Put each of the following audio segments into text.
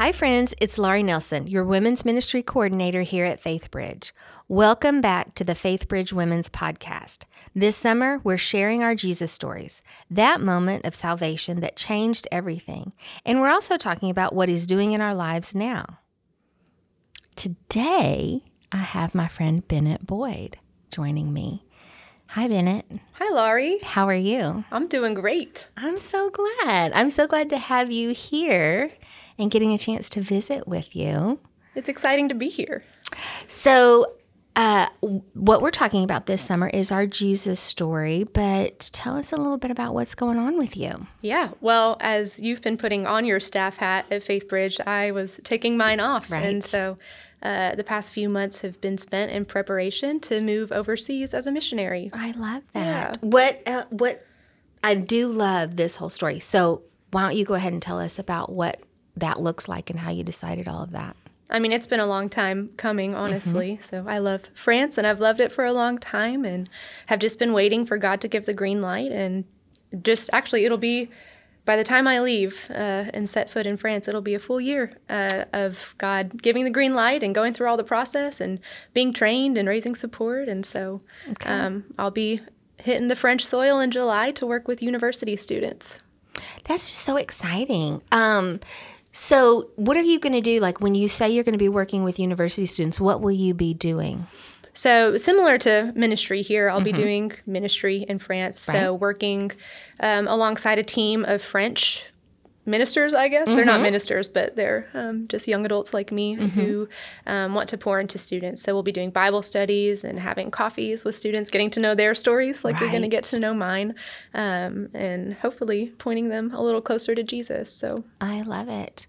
Hi, friends. It's Laurie Nelson, your women's ministry coordinator here at FaithBridge. Welcome back to the FaithBridge Women's Podcast. This summer, we're sharing our Jesus stories, that moment of salvation that changed everything. And we're also talking about what He's doing in our lives now. Today, I have my friend Bennett Boyd joining me. Hi, Bennett. Hi, Laurie. How are you? I'm doing great. I'm so glad. I'm so glad to have you here and getting a chance to visit with you. It's exciting to be here. So, uh, what we're talking about this summer is our Jesus story, but tell us a little bit about what's going on with you. Yeah, well, as you've been putting on your staff hat at Faith Bridge, I was taking mine off. Right. And so uh, the past few months have been spent in preparation to move overseas as a missionary. I love that. What, uh, what, I do love this whole story. So, why don't you go ahead and tell us about what that looks like and how you decided all of that? I mean, it's been a long time coming, honestly. So I love France and I've loved it for a long time and have just been waiting for God to give the green light. And just actually, it'll be by the time I leave uh, and set foot in France, it'll be a full year uh, of God giving the green light and going through all the process and being trained and raising support. And so um, I'll be hitting the French soil in July to work with university students. That's just so exciting. Um, so, what are you going to do? Like when you say you're going to be working with university students, what will you be doing? So similar to ministry here, I'll be doing ministry in France. So working um, alongside a team of French ministers, I guess they're not ministers, but they're um, just young adults like me who um, want to pour into students. So we'll be doing Bible studies and having coffees with students, getting to know their stories, like you're going to get to know mine, um, and hopefully pointing them a little closer to Jesus. So I love it.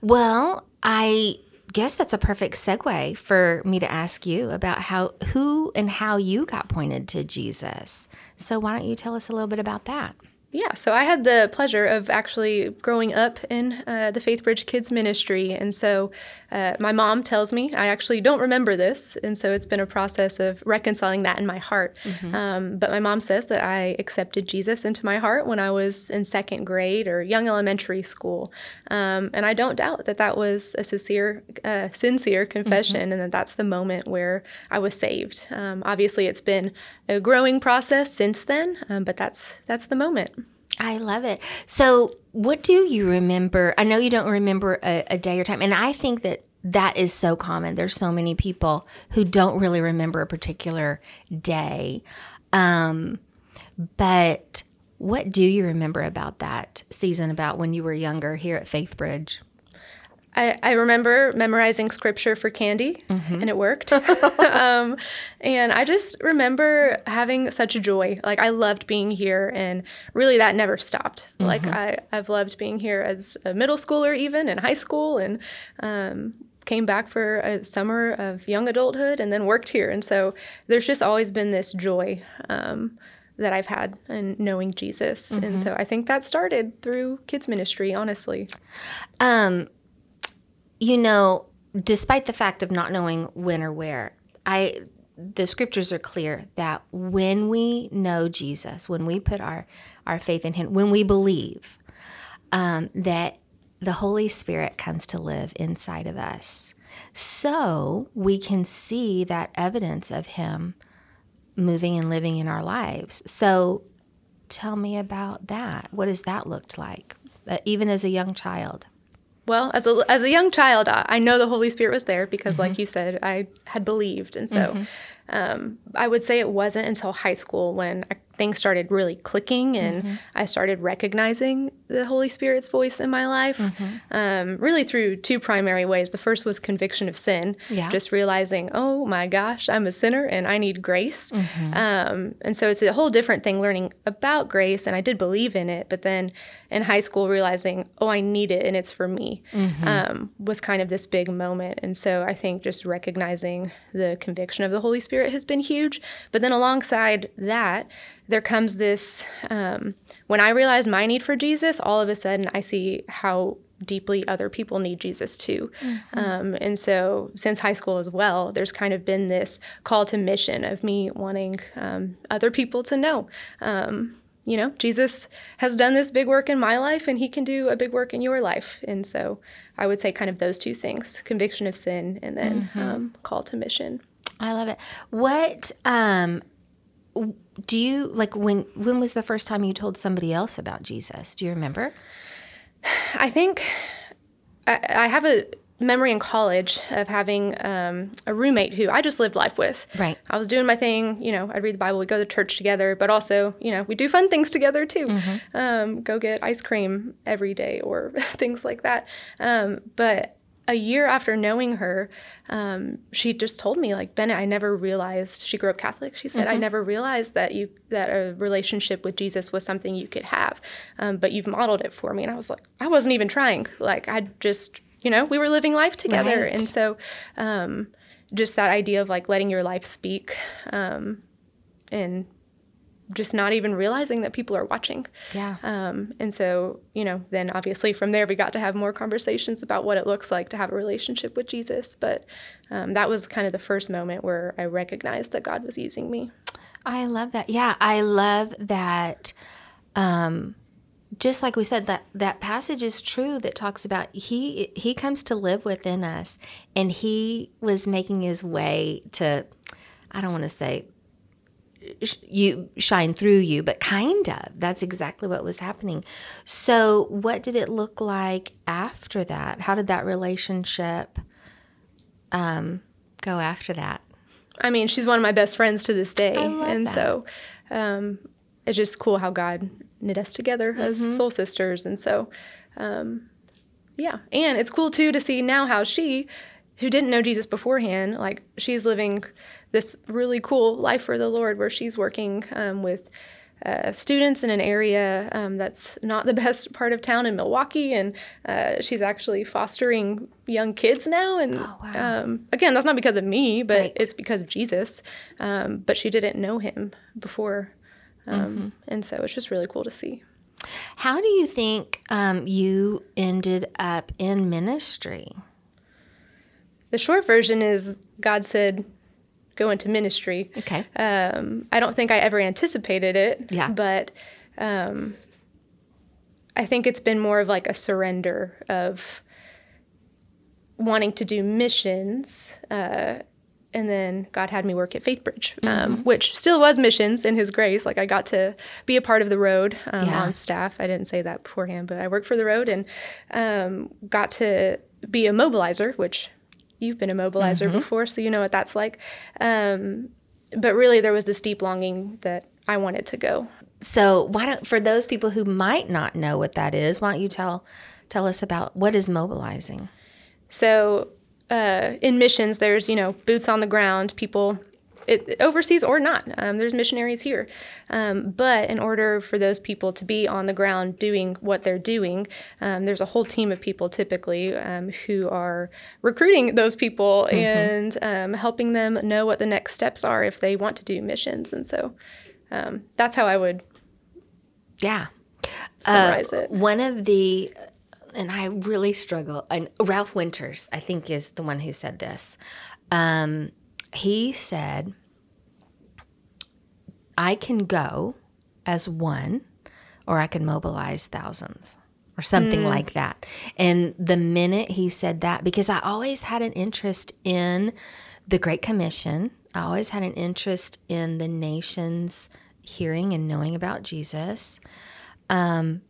Well, I guess that's a perfect segue for me to ask you about how who and how you got pointed to Jesus. So why don't you tell us a little bit about that? Yeah, so I had the pleasure of actually growing up in uh, the FaithBridge Kids Ministry. And so uh, my mom tells me, I actually don't remember this. And so it's been a process of reconciling that in my heart. Um, but my mom says that I accepted Jesus into my heart when I was in second grade or young elementary school. Um, and I don't doubt that that was a sincere, uh, sincere confession and that that's the moment where I was saved. Um, obviously, it's been a growing process since then, um, but that's that's the moment. I love it. So, what do you remember? I know you don't remember a, a day or time, and I think that that is so common. There's so many people who don't really remember a particular day. Um, but what do you remember about that season, about when you were younger here at FaithBridge? I, I remember memorizing scripture for candy, and it worked. um, and I just remember having such a joy. Like I loved being here, and really that never stopped. Like I, I've loved being here as a middle schooler, even in high school, and um, came back for a summer of young adulthood, and then worked here. And so there's just always been this joy. Um, that I've had in knowing Jesus. And so I think that started through kids ministry, honestly. Um, you know, despite the fact of not knowing when or where, I the scriptures are clear that when we know Jesus, when we put our our faith in Him, when we believe, um, that the Holy Spirit comes to live inside of us, so we can see that evidence of Him moving and living in our lives. So, tell me about that. What has that looked like, uh, even as a young child? Well, as a, as a young child, I know the Holy Spirit was there because, like you said, I had believed. And so um, I would say it wasn't until high school when I, things started really clicking and I started recognizing the Holy Spirit's voice in my life, um, really through two primary ways. The first was conviction of sin, Yeah. just realizing, oh my gosh, I'm a sinner and I need grace. Um, and so it's a whole different thing learning about grace, and I did believe in it, but then in high school realizing, oh, I need it and it's for me, um, was kind of this big moment. And so I think just recognizing the conviction of the Holy Spirit has been huge. But then alongside that, there comes this um, when I realize my need for Jesus, all of a sudden I see how deeply other people need Jesus too. Um, and so, since high school as well, there's kind of been this call to mission of me wanting um, other people to know. Um, you know, Jesus has done this big work in my life and he can do a big work in your life. And so I would say kind of those two things conviction of sin and then mm-hmm. um, call to mission. I love it. What um, do you like when when was the first time you told somebody else about Jesus? Do you remember? I think I, I have a memory in college of having um, a roommate who I just lived life with. Right. I was doing my thing, you know, I'd read the Bible, we'd go to church together, but also, you know, we do fun things together too. Mm-hmm. Um, go get ice cream every day or things like that. Um, but a year after knowing her, um, she just told me like Bennett, I never realized she grew up Catholic. She said mm-hmm. I never realized that you that a relationship with Jesus was something you could have, um, but you've modeled it for me. And I was like, I wasn't even trying. Like I just you know, we were living life together. Right. And so um, just that idea of like letting your life speak um, and just not even realizing that people are watching. Yeah. Um, and so, you know, then obviously from there we got to have more conversations about what it looks like to have a relationship with Jesus. But um, that was kind of the first moment where I recognized that God was using me. I love that. Yeah, I love that. Um, just like we said that that passage is true that talks about he he comes to live within us and he was making his way to i don't want to say you shine through you but kind of that's exactly what was happening so what did it look like after that how did that relationship um, go after that i mean she's one of my best friends to this day and that. so um, it's just cool how god knit us together as mm-hmm. soul sisters. And so, um, yeah. And it's cool too to see now how she, who didn't know Jesus beforehand, like she's living this really cool life for the Lord where she's working um, with uh, students in an area um, that's not the best part of town in Milwaukee, and uh, she's actually fostering young kids now. And oh, wow. um, again, that's not because of me, but right. it's because of Jesus. Um, but she didn't know him before um, mm-hmm. And so it's just really cool to see. How do you think um, you ended up in ministry? The short version is God said, go into ministry. Okay. Um, I don't think I ever anticipated it. Yeah. But um, I think it's been more of like a surrender of wanting to do missions uh, and then God had me work at Faithbridge, um, mm-hmm. which still was missions in His grace. Like I got to be a part of the road um, yeah. on staff. I didn't say that beforehand, but I worked for the road and um, got to be a mobilizer, which you've been a mobilizer mm-hmm. before, so you know what that's like. Um, but really, there was this deep longing that I wanted to go. So why don't for those people who might not know what that is, why don't you tell tell us about what is mobilizing? So uh, in missions, there's you know boots on the ground, people it, overseas or not. Um, there's missionaries here, um, but in order for those people to be on the ground doing what they're doing, um, there's a whole team of people typically um, who are recruiting those people mm-hmm. and um, helping them know what the next steps are if they want to do missions. And so um, that's how I would, yeah, summarize uh, it. One of the and I really struggle. And Ralph Winters, I think, is the one who said this. Um, he said, I can go as one, or I can mobilize thousands, or something mm. like that. And the minute he said that, because I always had an interest in the Great Commission, I always had an interest in the nations hearing and knowing about Jesus. Um,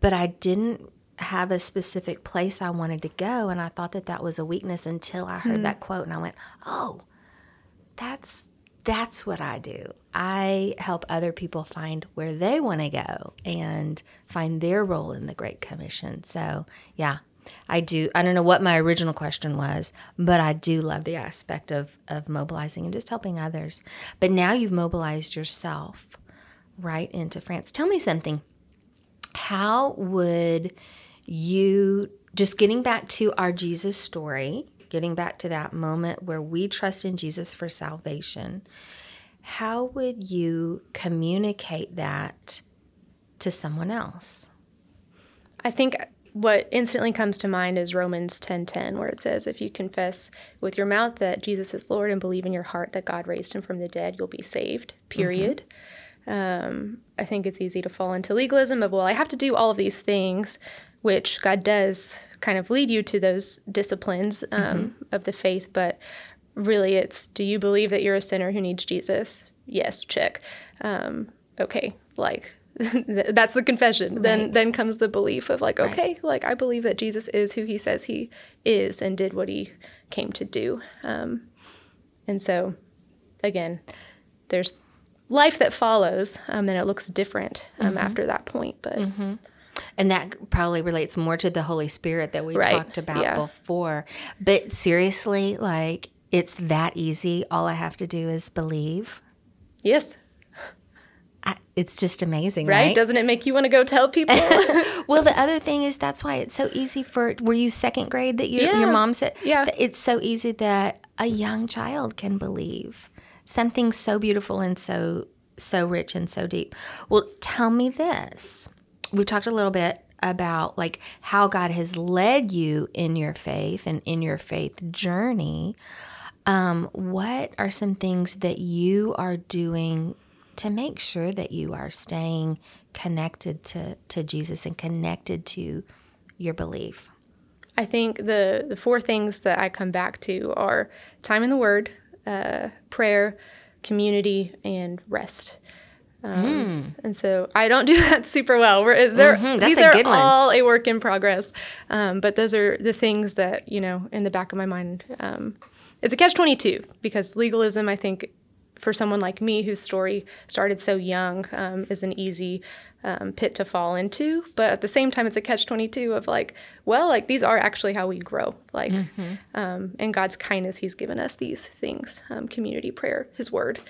but I didn't have a specific place I wanted to go. And I thought that that was a weakness until I heard mm that quote and I went, oh, that's that's what I do. I help other people find where they want to go and find their role in the Great Commission. So, yeah, I do. I don't know what my original question was, but I do love the aspect of, of mobilizing and just helping others. But now you've mobilized yourself right into France. Tell me something. How would you just getting back to our Jesus story, getting back to that moment where we trust in Jesus for salvation, how would you communicate that to someone else? I think what instantly comes to mind is Romans 10:10 where it says if you confess with your mouth that Jesus is Lord and believe in your heart that God raised him from the dead, you'll be saved. Period. Um, I think it's easy to fall into legalism of, well, I have to do all of these things, which God does kind of lead you to those disciplines um, mm-hmm. of the faith. But really, it's do you believe that you're a sinner who needs Jesus? Yes, check. Um, okay, like that's the confession. Right. Then then comes the belief of like, okay, right. like I believe that Jesus is who he says he is and did what he came to do. Um, and so, again, there's life that follows, um, and it looks different um, mm-hmm. after that point. But mm-hmm. and that probably relates more to the Holy Spirit that we right. talked about yeah. before. But seriously, like it's that easy. All I have to do is believe. Yes. I, it's just amazing, right? right? Doesn't it make you want to go tell people? well, the other thing is that's why it's so easy for. Were you second grade that your, yeah. your mom said? Yeah. It's so easy that a young child can believe something so beautiful and so so rich and so deep. Well, tell me this. We've talked a little bit about like how God has led you in your faith and in your faith journey. Um, what are some things that you are doing to make sure that you are staying connected to, to Jesus and connected to your belief? I think the, the four things that I come back to are time in the Word, uh, prayer, community, and rest. Um, mm. And so I don't do that super well. We're, mm-hmm, these are all a work in progress. Um, but those are the things that, you know, in the back of my mind. Um, it's a catch 22 because legalism, I think, for someone like me whose story started so young um, is an easy um, pit to fall into. But at the same time it's a catch 22 of like well like these are actually how we grow. Like mm-hmm. um, and god's kindness he's given us these things um, community prayer his word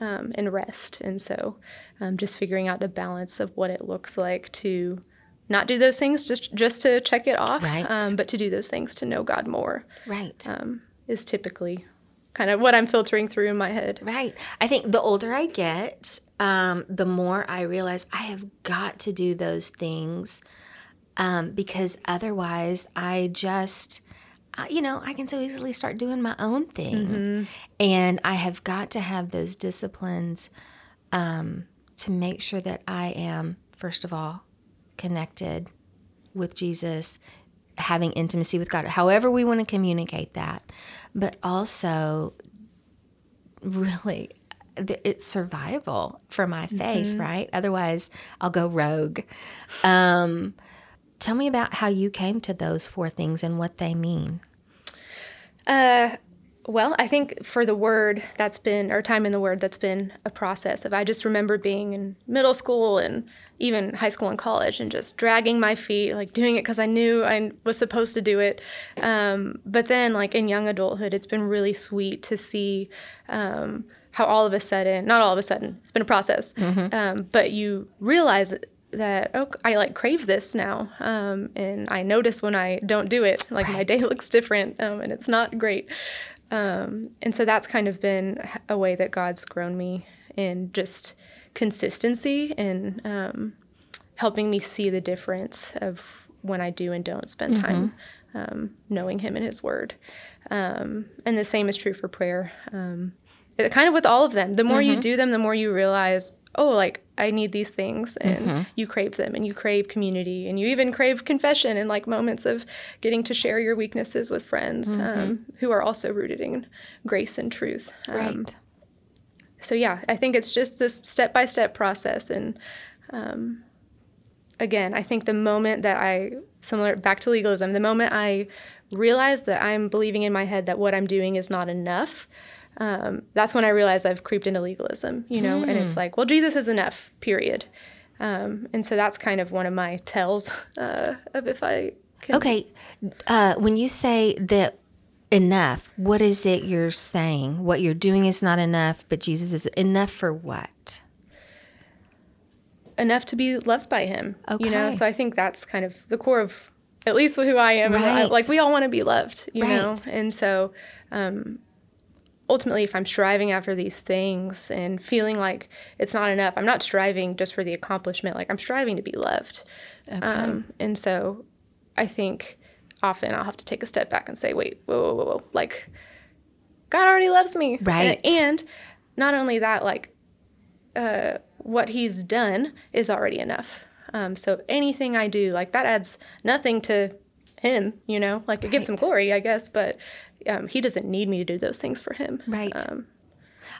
um, and rest. And so um, just figuring out the balance of what it looks like to not do those things just just to check it off right. but to do those things to know god more. Right is typically kind of what I'm filtering through in my head. Right. I think the older I get, um, the more I realize I have got to do those things um, because otherwise I just, uh, you know, I can so easily start doing my own thing. Mm-hmm. And I have got to have those disciplines um, to make sure that I am, first of all, connected with Jesus having intimacy with God, however we want to communicate that, but also really it's survival for my faith, mm-hmm. right? Otherwise, I'll go rogue. Um, tell me about how you came to those four things and what they mean. Uh, well, I think for the word, that's been, our time in the word, that's been a process of, I just remember being in middle school and even high school and college and just dragging my feet, like doing it because I knew I was supposed to do it. Um, but then, like in young adulthood, it's been really sweet to see um, how all of a sudden, not all of a sudden, it's been a process, mm-hmm. um, but you realize that oh I like crave this now um, and I notice when I don't do it like right. my day looks different um, and it's not great um, and so that's kind of been a way that God's grown me in just consistency and um, helping me see the difference of when I do and don't spend mm-hmm. time um, knowing Him and His Word. Um, and the same is true for prayer. Um, it, kind of with all of them. The more mm-hmm. you do them, the more you realize, oh, like I need these things, and mm-hmm. you crave them, and you crave community, and you even crave confession and like moments of getting to share your weaknesses with friends um, mm-hmm. who are also rooted in grace and truth. right so yeah, I think it's just this step by step process. And um, again, I think the moment that I, similar back to legalism, the moment I realize that I'm believing in my head that what I'm doing is not enough, um, that's when I realize I've creeped into legalism, you know, mm. and it's hmm. like, well, Jesus is enough, period. Um, and so that's kind of one of my tells uh, of if I can. Okay. Uh, when you say that enough. What is it you're saying? What you're doing is not enough, but Jesus is enough for what? Enough to be loved by him. Okay. You know, so I think that's kind of the core of at least who I am. Right. I, like we all want to be loved, you right. know? And so um, ultimately, if I'm striving after these things and feeling like it's not enough, I'm not striving just for the accomplishment. Like I'm striving to be loved. Okay. Um, and so I think often I'll have to take a step back and say, wait, whoa, whoa, whoa, whoa. Like, God already loves me. Right. And, and not only that, like, uh, what he's done is already enough. Um, so anything I do, like that adds nothing to him, you know, like it gives him glory, I guess, but um, he doesn't need me to do those things for him. Right. Um,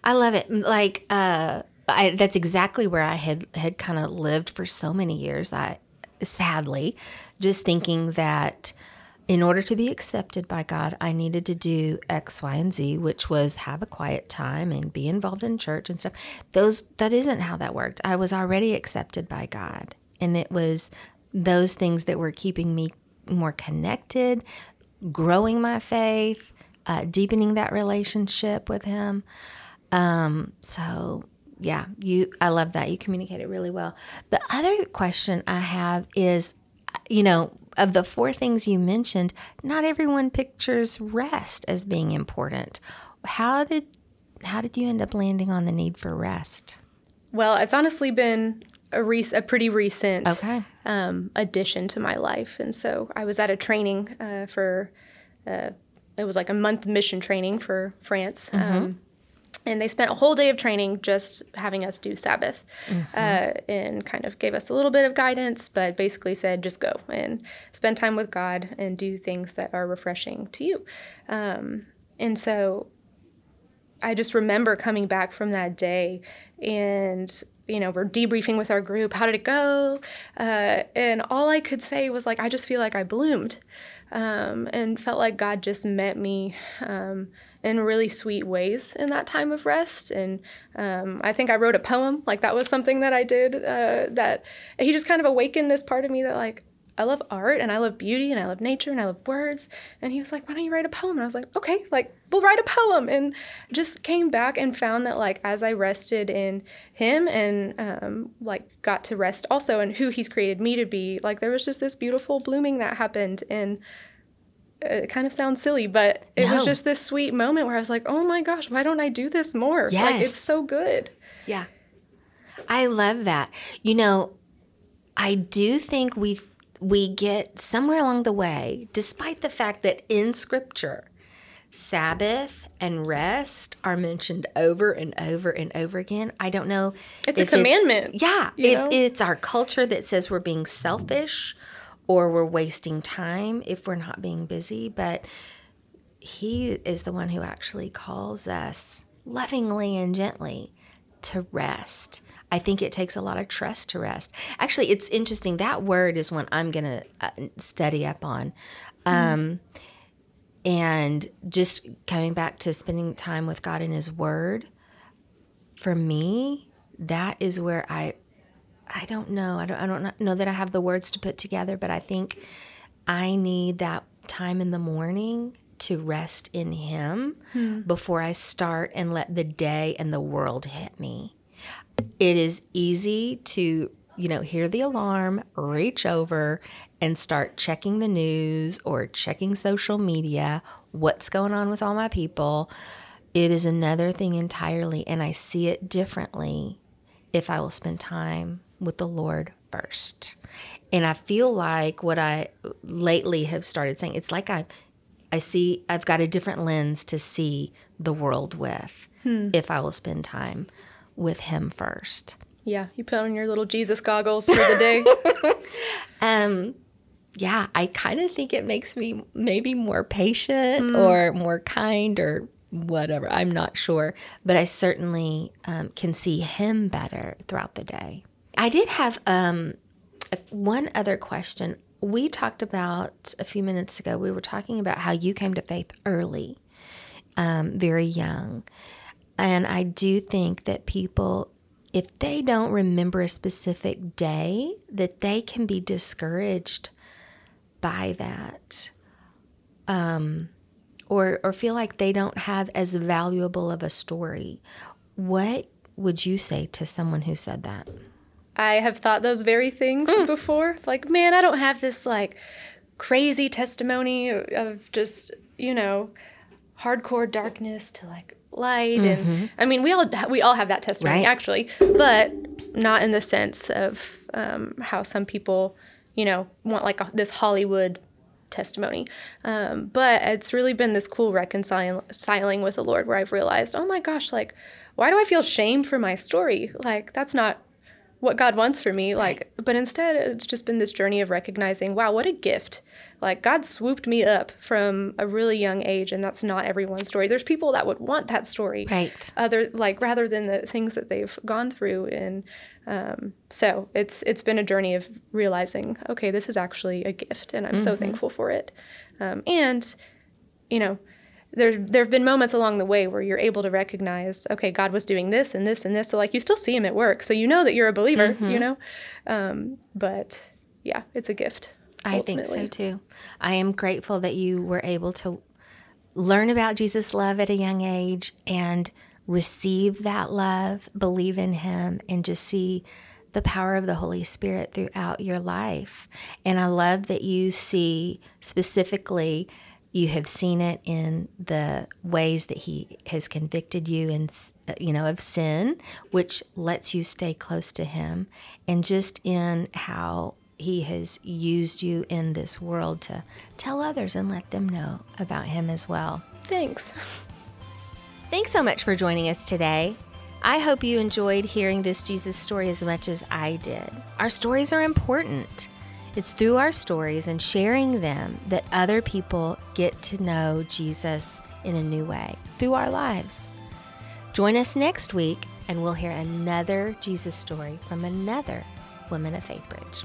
I love it. Like, uh, I, that's exactly where I had had kind of lived for so many years. I sadly just thinking that in order to be accepted by God, I needed to do X, Y, and Z, which was have a quiet time and be involved in church and stuff. Those that isn't how that worked. I was already accepted by God, and it was those things that were keeping me more connected, growing my faith, uh, deepening that relationship with Him. Um, so yeah, you I love that. You communicated really well. The other question I have is, you know, of the four things you mentioned, not everyone pictures rest as being important. How did how did you end up landing on the need for rest? Well, it's honestly been a, re- a pretty recent Okay. um, addition to my life, and so I was at a training uh, for. Uh, it was like a month mission training for France. Um, and they spent a whole day of training just having us do Sabbath uh, and kind of gave us a little bit of guidance, but basically said just go and spend time with God and do things that are refreshing to you. Um, and so I just remember coming back from that day and you know, we're debriefing with our group. How did it go? Uh, and all I could say was like, I just feel like I bloomed, um, and felt like God just met me um, in really sweet ways in that time of rest. And um, I think I wrote a poem. Like that was something that I did. Uh, that He just kind of awakened this part of me that like I love art and I love beauty and I love nature and I love words. And he was like, why don't you write a poem? And I was like, okay, like we'll write a poem. And just came back and found that like as I rested in him and um, like got to rest also in who he's created me to be, like there was just this beautiful blooming that happened. And it kind of sounds silly, but it No. was just this sweet moment where I was like, oh my gosh, why don't I do this more? Like it's so good. Yeah. I love that. You know, I do think we we get somewhere along the way, despite the fact that in scripture, Sabbath and rest are mentioned over and over and over again. I don't know. It's a commandment, yeah. If know? it's our culture that says we're being selfish or we're wasting time if we're not being busy, but he is the one who actually calls us lovingly and gently to rest. I think it takes a lot of trust to rest. Actually, it's interesting. That word is one I'm going to uh, study up on. Um, And just coming back to spending time with God in His Word, for me, that is where I, I don't know. I don't, I don't know that I have the words to put together, but I think I need that time in the morning to rest in Him before I start and let the day and the world hit me. It is easy to, you know, hear the alarm, reach over, and start checking the news or checking social media, what's going on with all my people. It is another thing entirely, and I see it differently if I will spend time with the Lord first. And I feel like what I lately have started saying, it's like I I see I've got a different lens to see the world with hmm. if I will spend time with him first. Yeah, you put on your little Jesus goggles for the day. Um yeah, I kind of think it makes me maybe more patient or more kind or whatever. I'm not sure, but I certainly um, can see him better throughout the day. I did have um, a, one other question. We talked about a few minutes ago, we were talking about how you came to faith early, um, very young. And I do think that people, if they don't remember a specific day, that they can be discouraged by that. Um, or, or feel like they don't have as valuable of a story. What would you say to someone who said that? I have thought those very things before. Like, man, I don't have this like crazy testimony of just, you know, hardcore darkness to like light and I mean, we all we all have that testimony Right. actually, but not in the sense of um, how some people, you know, want like a, this Hollywood testimony. Um, but it's really been this cool reconciling with the Lord where I've realized, oh my gosh, like, why do I feel shame for my story? Like, that's not what God wants for me. Like, but instead, it's just been this journey of recognizing, wow, what a gift. Like, God swooped me up from a really young age, and that's not everyone's story. There's people that would want that story, Right. Other like rather than the things that they've gone through, and um, so it's it's been a journey of realizing, okay, this is actually a gift, and I'm so thankful for it. Um, and you know, there there have been moments along the way where you're able to recognize, okay, God was doing this and this and this. So like you still see Him at work, so you know that you're a believer, you know. Um, but yeah, it's a gift. I think so too. I am grateful that you were able to learn about Jesus' love at a young age and receive that love, believe in Him, and just see the power of the Holy Spirit throughout your life. And I love that you see specifically. You have seen it in the ways that he has convicted you in, uh, you know, of sin, which lets you stay close to him, and just in how he has used you in this world to tell others and let them know about him as well. Thanks. Thanks so much for joining us today. I hope you enjoyed hearing this Jesus story as much as I did. Our stories are important. It's through our stories and sharing them that other people get to know Jesus in a new way through our lives. Join us next week and we'll hear another Jesus story from another Women of Faith Bridge.